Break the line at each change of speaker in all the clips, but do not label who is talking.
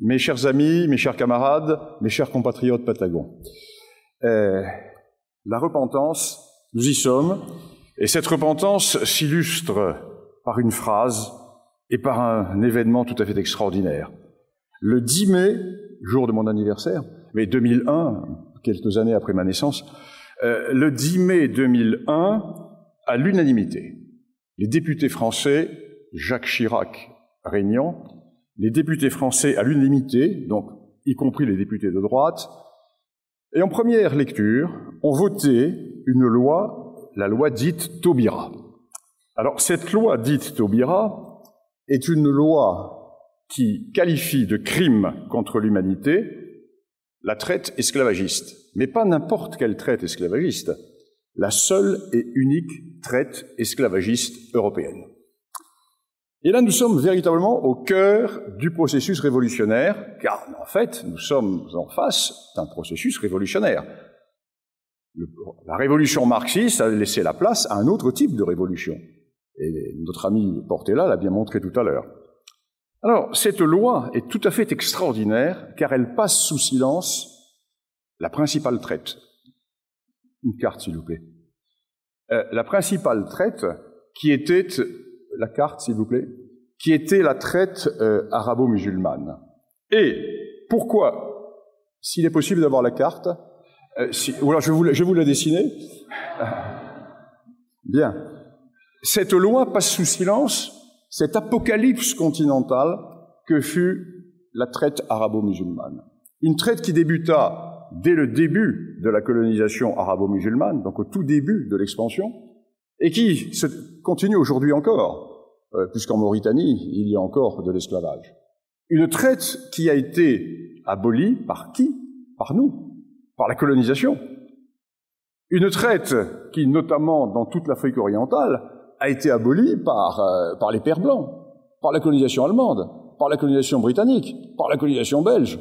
mes chers amis, mes chers camarades, mes chers compatriotes patagons. Euh, la repentance, nous y sommes, et cette repentance s'illustre par une phrase et par un événement tout à fait extraordinaire. Le 10 mai, jour de mon anniversaire, mais 2001, quelques années après ma naissance, euh, le 10 mai 2001, à l'unanimité, les députés français, Jacques Chirac régnant, les députés français à l'unanimité, donc y compris les députés de droite, et en première lecture, ont voté une loi, la loi dite Taubira. Alors cette loi dite Taubira est une loi qui qualifie de crime contre l'humanité la traite esclavagiste, mais pas n'importe quelle traite esclavagiste, la seule et unique traite esclavagiste européenne. Et là, nous sommes véritablement au cœur du processus révolutionnaire, car en fait, nous sommes en face d'un processus révolutionnaire. la révolution marxiste a laissé la place à un autre type de révolution. Et notre ami Portela l'a bien montré tout à l'heure. Alors, cette loi est tout à fait extraordinaire, car elle passe sous silence la principale traite. Une carte, s'il vous plaît. Euh, la principale traite qui était la carte, s'il vous plaît, qui était la traite euh, arabo-musulmane. Et pourquoi, s'il est possible d'avoir la carte, euh, ou alors je vous, je vous la dessiner. Bien. Cette loi passe sous silence cette apocalypse continentale que fut la traite arabo-musulmane. Une traite qui débuta dès le début de la colonisation arabo-musulmane, donc au tout début de l'expansion, et qui se continue aujourd'hui encore, puisqu'en Mauritanie, il y a encore de l'esclavage. Une traite qui a été abolie par qui? Par nous, par la colonisation. Une traite qui, notamment dans toute l'Afrique orientale, a été abolie par, euh, par les Pères blancs, par la colonisation allemande, par la colonisation britannique, par la colonisation belge.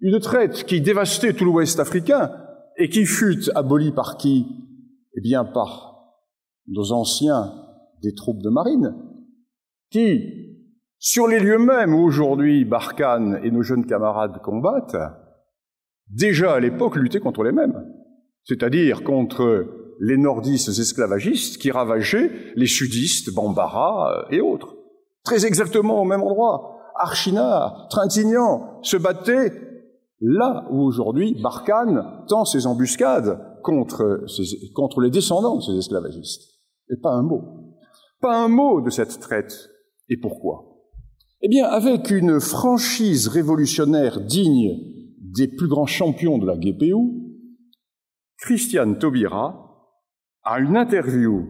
Une traite qui dévastait tout l'Ouest africain et qui fut abolie par qui? Eh bien, par nos anciens des troupes de marine, qui, sur les lieux mêmes où aujourd'hui Barkhane et nos jeunes camarades combattent, déjà à l'époque luttaient contre les mêmes, c'est-à-dire contre les nordistes esclavagistes qui ravageaient les sudistes, Bambara et autres. Très exactement au même endroit. Archina, Trintignant se battaient là où aujourd'hui Barkhane tend ses embuscades contre, contre les descendants de ces esclavagistes. Et pas un mot. Pas un mot de cette traite. Et pourquoi? Eh bien, avec une franchise révolutionnaire digne des plus grands champions de la GPU, Christiane Taubira a une interview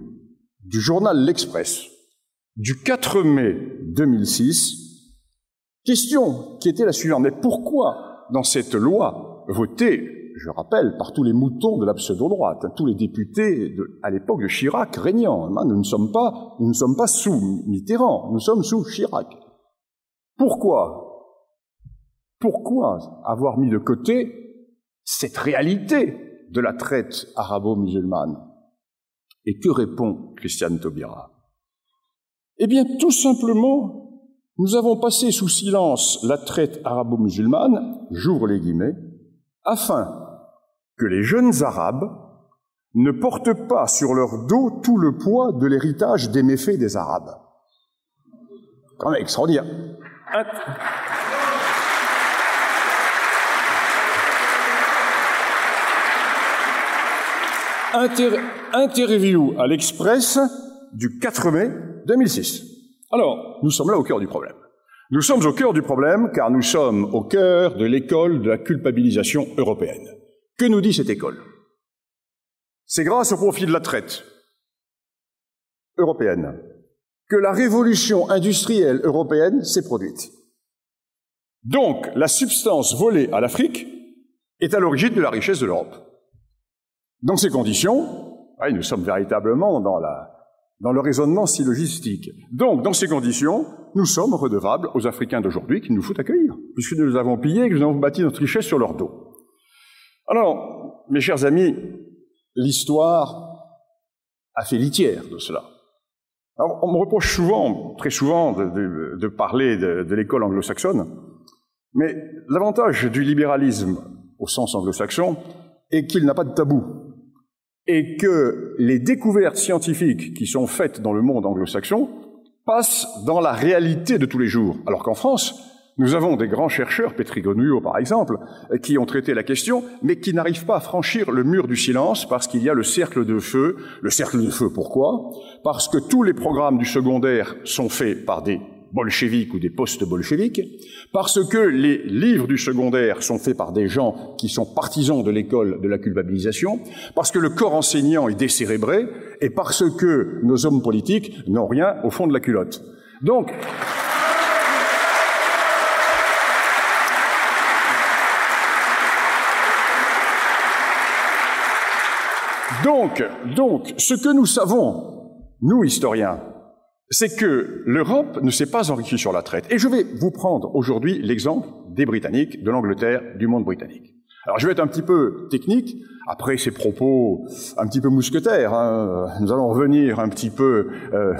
du journal L'Express du 4 mai 2006, question qui était la suivante. Mais pourquoi, dans cette loi votée je rappelle, par tous les moutons de la pseudo-droite, tous les députés à l'époque de Chirac régnant. Nous ne sommes pas, nous ne sommes pas sous Mitterrand, nous sommes sous Chirac. Pourquoi? Pourquoi avoir mis de côté cette réalité de la traite arabo-musulmane? Et que répond Christiane Taubira? Eh bien, tout simplement, nous avons passé sous silence la traite arabo-musulmane, j'ouvre les guillemets, afin que les jeunes Arabes ne portent pas sur leur dos tout le poids de l'héritage des méfaits des Arabes. Quand même extraordinaire. interview à l'Express du 4 mai 2006. Alors, nous sommes là au cœur du problème. Nous sommes au cœur du problème car nous sommes au cœur de l'école de la culpabilisation européenne. Que nous dit cette école? C'est grâce au profit de la traite européenne que la révolution industrielle européenne s'est produite. Donc, la substance volée à l'Afrique est à l'origine de la richesse de l'Europe. Dans ces conditions, nous sommes véritablement dans, le raisonnement syllogistique. Donc, dans ces conditions, nous sommes redevables aux Africains d'aujourd'hui qui nous faut accueillir, puisque nous les avons pillés et que nous avons bâti notre richesse sur leur dos. Alors, mes chers amis, l'histoire a fait litière de cela. Alors, on me reproche souvent, très souvent, de, parler de, l'école anglo-saxonne. Mais l'avantage du libéralisme au sens anglo-saxon est qu'il n'a pas de tabou et que les découvertes scientifiques qui sont faites dans le monde anglo-saxon passent dans la réalité de tous les jours. Alors qu'en France, nous avons des grands chercheurs, Petri Grenouillot par exemple, qui ont traité la question, mais qui n'arrivent pas à franchir le mur du silence parce qu'il y a le cercle de feu. Le cercle de feu, pourquoi? Parce que tous les programmes du secondaire sont faits par des bolcheviques ou des post-bolcheviques, parce que les livres du secondaire sont faits par des gens qui sont partisans de l'école de la culpabilisation, parce que le corps enseignant est décérébré, et parce que nos hommes politiques n'ont rien au fond de la culotte. Donc, donc, donc, ce que nous savons, nous historiens, c'est que l'Europe ne s'est pas enrichie sur la traite. Et je vais vous prendre aujourd'hui l'exemple des Britanniques, de l'Angleterre, du monde britannique. Alors je vais être un petit peu technique, après ces propos un petit peu mousquetaires, hein, nous allons revenir un petit peu euh,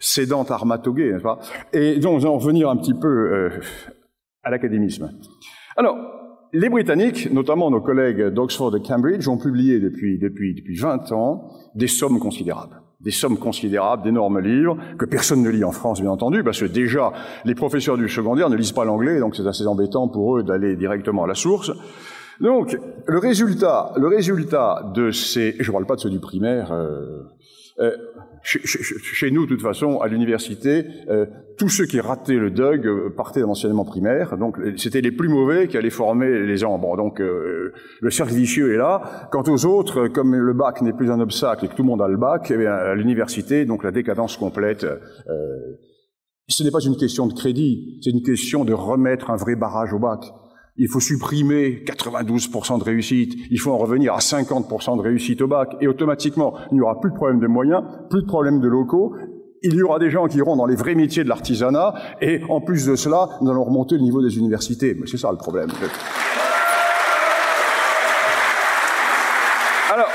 sédant armatogué, n'est-ce pas? Et donc nous allons revenir un petit peu euh, à l'académisme. Alors, les Britanniques, notamment nos collègues d'Oxford et Cambridge, ont publié depuis, depuis, depuis 20 ans des sommes considérables des sommes considérables, d'énormes livres, que personne ne lit en France, bien entendu, parce que déjà, les professeurs du secondaire ne lisent pas l'anglais, donc c'est assez embêtant pour eux d'aller directement à la source. Donc, le résultat, le résultat de ces, je parle pas de ceux du primaire, euh, euh, chez, nous, de toute façon, à l'université, euh, tous ceux qui rataient le DUG euh, partaient d'enseignement primaire. Donc, c'était les plus mauvais qui allaient former les gens. Bon, donc, le cercle vicieux est là. Quant aux autres, comme le bac n'est plus un obstacle et que tout le monde a le bac, eh à l'université, donc la décadence complète. ce n'est pas une question de crédit, c'est une question de remettre un vrai barrage au bac il faut supprimer 92% de réussite, il faut en revenir à 50% de réussite au bac, et automatiquement, il n'y aura plus de problème de moyens, plus de problèmes de locaux, il y aura des gens qui iront dans les vrais métiers de l'artisanat, et en plus de cela, nous allons remonter le niveau des universités. Mais c'est ça le problème. Alors,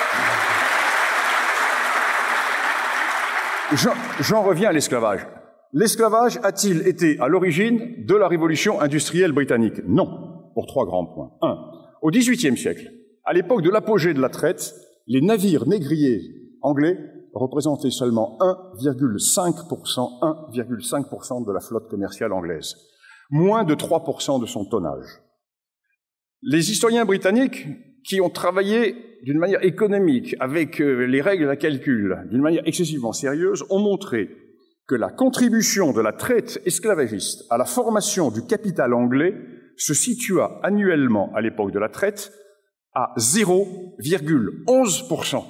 j'en reviens à l'esclavage. L'esclavage a-t-il été à l'origine de la révolution industrielle britannique? Non pour trois grands points. Un, au XVIIIe siècle, à l'époque de l'apogée de la traite, les navires négriers anglais représentaient seulement 1,5%, 1,5% de la flotte commerciale anglaise, moins de 3% de son tonnage. Les historiens britanniques qui ont travaillé d'une manière économique avec euh, les règles à calcul, d'une manière excessivement sérieuse, ont montré que la contribution de la traite esclavagiste à la formation du capital anglais se situa annuellement à l'époque de la traite à 0,11%.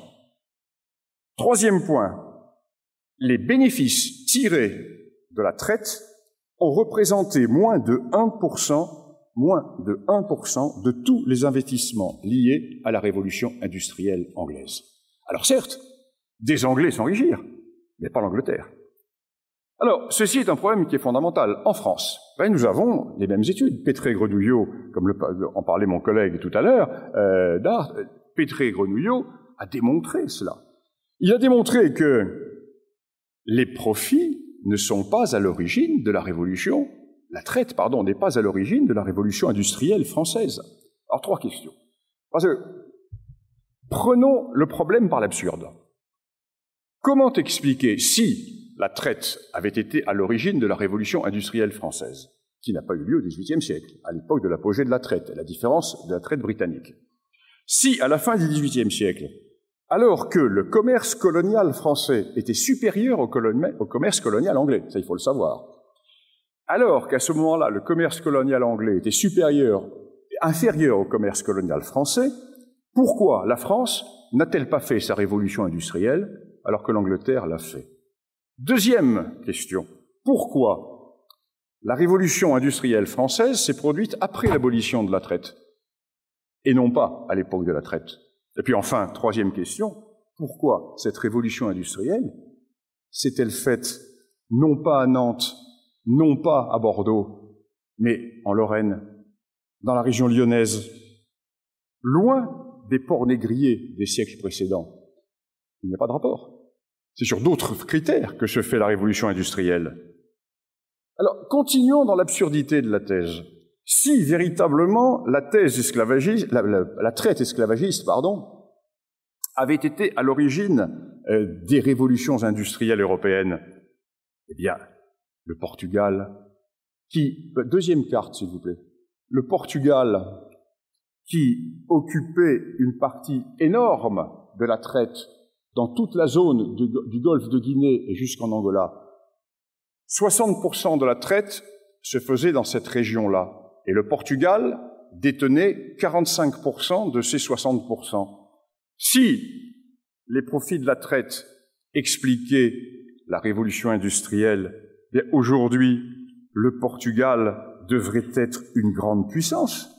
Troisième point, les bénéfices tirés de la traite ont représenté moins de 1%, moins de 1% de tous les investissements liés à la révolution industrielle anglaise. Alors certes, des Anglais s'enrichirent, mais pas l'Angleterre. Alors, ceci est un problème qui est fondamental. En France, ben, nous avons les mêmes études. Pétré-Grenouillot, comme en parlait mon collègue tout à l'heure, euh, d'art, Pétré-Grenouillot a démontré cela. Il a démontré que les profits ne sont pas à l'origine de la révolution, la traite, pardon, n'est pas à l'origine de la révolution industrielle française. Alors, trois questions. Parce que, prenons le problème par l'absurde. Comment expliquer si la traite avait été à l'origine de la révolution industrielle française, qui n'a pas eu lieu au XVIIIe siècle, à l'époque de l'apogée de la traite, à la différence de la traite britannique. Si, à la fin du XVIIIe siècle, alors que le commerce colonial français était supérieur au, commerce colonial anglais, ça il faut le savoir, alors qu'à ce moment-là, le commerce colonial anglais était supérieur, inférieur au commerce colonial français, pourquoi la France n'a-t-elle pas fait sa révolution industrielle alors que l'Angleterre l'a fait? Deuxième question. Pourquoi la révolution industrielle française s'est produite après l'abolition de la traite et non pas à l'époque de la traite? Et puis enfin, troisième question. Pourquoi cette révolution industrielle s'est-elle faite non pas à Nantes, non pas à Bordeaux, mais en Lorraine, dans la région lyonnaise, loin des ports négriers des siècles précédents? Il n'y a pas de rapport. C'est sur d'autres critères que se fait la révolution industrielle. Alors, continuons dans l'absurdité de la thèse. si véritablement la thèse esclavagiste, la, traite esclavagiste, pardon, avait été à l'origine euh, des révolutions industrielles européennes, eh bien, le Portugal, qui, deuxième carte s'il vous plaît, le Portugal, qui occupait une partie énorme de la traite dans toute la zone du, golfe de Guinée et jusqu'en Angola, 60% de la traite se faisait dans cette région-là. Et le Portugal détenait 45% de ces 60%. Si les profits de la traite expliquaient la révolution industrielle, aujourd'hui, le Portugal devrait être une grande puissance.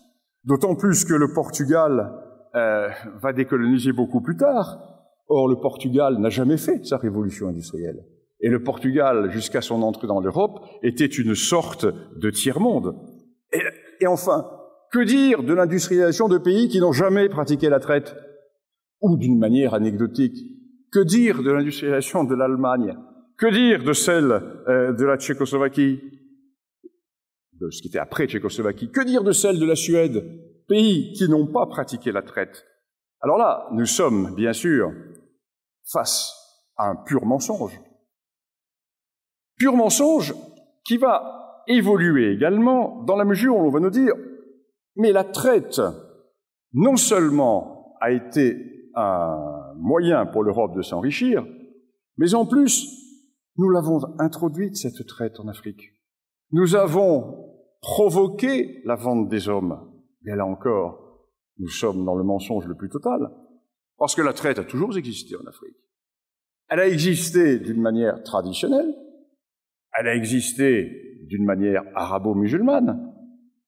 D'autant plus que le Portugal euh, va décoloniser beaucoup plus tard. Or, le Portugal n'a jamais fait sa révolution industrielle. Et le Portugal, jusqu'à son entrée dans l'Europe, était une sorte de tiers-monde. Et, et, enfin, que dire de l'industrialisation de pays qui n'ont jamais pratiqué la traite? Ou d'une manière anecdotique, que dire de l'industrialisation de l'Allemagne? Que dire de celle euh, de la Tchécoslovaquie? De ce qui était après Tchécoslovaquie Que dire de celle de la Suède? Pays qui n'ont pas pratiqué la traite. Alors là, nous sommes, bien sûr, face à un pur mensonge. Pur mensonge qui va évoluer également dans la mesure où on va nous dire, mais la traite, non seulement a été un moyen pour l'Europe de s'enrichir, mais en plus, nous l'avons introduite, cette traite en Afrique. Nous avons provoqué la vente des hommes. Mais là encore, nous sommes dans le mensonge le plus total, parce que la traite a toujours existé en Afrique. Elle a existé d'une manière traditionnelle, elle a existé d'une manière arabo-musulmane.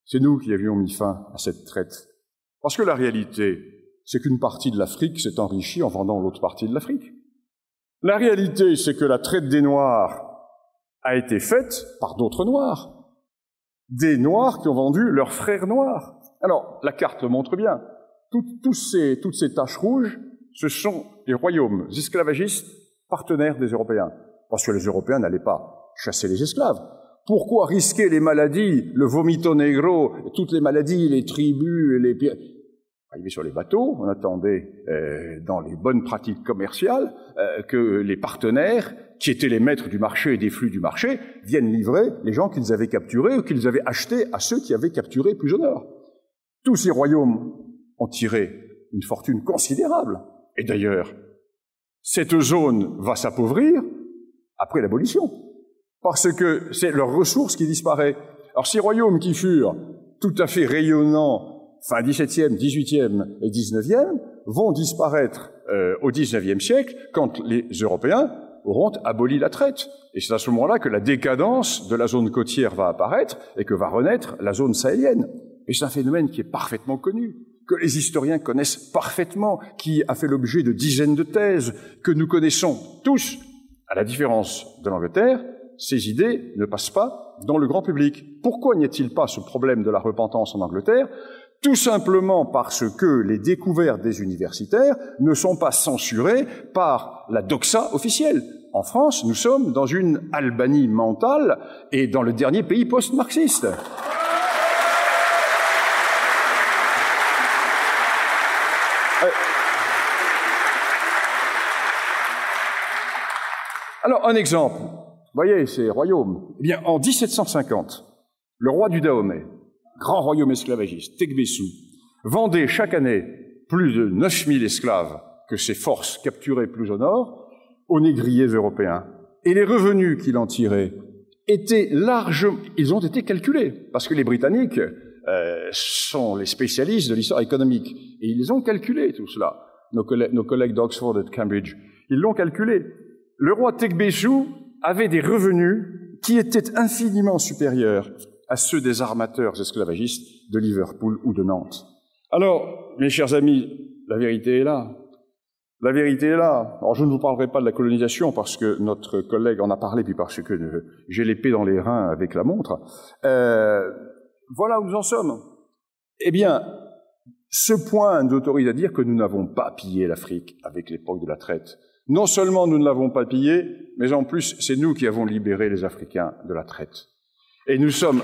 C'est nous qui avions mis fin à cette traite. Parce que la réalité, c'est qu'une partie de l'Afrique s'est enrichie en vendant l'autre partie de l'Afrique. La réalité, c'est que la traite des Noirs a été faite par d'autres Noirs. Des Noirs qui ont vendu leurs frères noirs. Alors, la carte le montre bien. Toutes ces taches rouges, ce sont les royaumes esclavagistes partenaires des Européens. Parce que les Européens n'allaient pas chasser les esclaves. Pourquoi risquer les maladies, le vomito negro, toutes les maladies, les tribus, les arriver sur les bateaux, on attendait euh, dans les bonnes pratiques commerciales euh, que les partenaires, qui étaient les maîtres du marché et des flux du marché, viennent livrer les gens qu'ils avaient capturés ou qu'ils avaient achetés à ceux qui avaient capturé plus nord. Tous ces royaumes ont tiré une fortune considérable. Et d'ailleurs, cette zone va s'appauvrir après l'abolition, parce que c'est leur ressource qui disparaît. Alors ces royaumes qui furent tout à fait rayonnants fin 17e, 18e et 19e vont disparaître euh, au 19e siècle quand les Européens auront aboli la traite. Et c'est à ce moment-là que la décadence de la zone côtière va apparaître et que va renaître la zone sahélienne. Et c'est un phénomène qui est parfaitement connu, que les historiens connaissent parfaitement, qui a fait l'objet de dizaines de thèses, que nous connaissons tous. À la différence de l'Angleterre, ces idées ne passent pas dans le grand public. Pourquoi n'y a-t-il pas ce problème de la repentance en Angleterre? Tout simplement parce que les découvertes des universitaires ne sont pas censurées par la doxa officielle. En France, nous sommes dans une Albanie mentale et dans le dernier pays post-marxiste. Alors, un exemple. Voyez, ces royaumes. Eh bien, en 1750, le roi du Dahomey, grand royaume esclavagiste, Tegbessou, vendait chaque année plus de 9000 esclaves que ses forces capturaient plus au nord aux négriers européens. Et les revenus qu'il en tirait étaient largement, ils ont été calculés, parce que les Britanniques euh, sont les spécialistes de l'histoire économique, et ils ont calculé tout cela. Nos nos collègues d'Oxford et de Cambridge, ils l'ont calculé le roi Tegbessou avait des revenus qui étaient infiniment supérieurs à ceux des armateurs esclavagistes de Liverpool ou de Nantes. Alors, mes chers amis, la vérité est là. La vérité est là. Alors, je ne vous parlerai pas de la colonisation parce que notre collègue en a parlé, puis parce que j'ai l'épée dans les reins avec la montre. Euh, voilà où nous en sommes. Eh bien, ce point d'autorise à dire que nous n'avons pas pillé l'Afrique avec l'époque de la traite. Non seulement nous ne l'avons pas pillé, mais en plus, c'est nous qui avons libéré les Africains de la traite. Et nous sommes.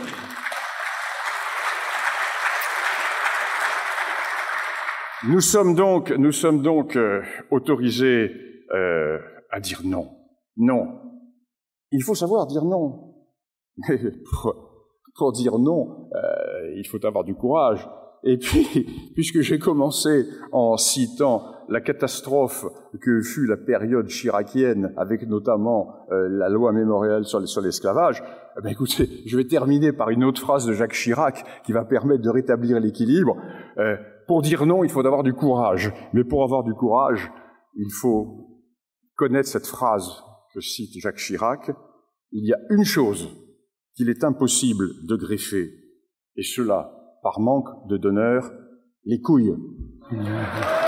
Nous sommes donc, nous sommes donc euh, autorisés euh, à dire non. Non. Il faut savoir dire non. Mais pour, dire non, euh, il faut avoir du courage. Et puis, puisque j'ai commencé en citant la catastrophe que fut la période chiracienne, avec notamment euh, la loi mémorielle sur, l'esclavage, eh ben écoutez, je vais terminer par une autre phrase de Jacques Chirac qui va permettre de rétablir l'équilibre. Euh, pour dire non, il faut avoir du courage. Mais pour avoir du courage, il faut connaître cette phrase que cite Jacques Chirac. Il y a une chose qu'il est impossible de greffer, et cela par manque de donneur, les couilles.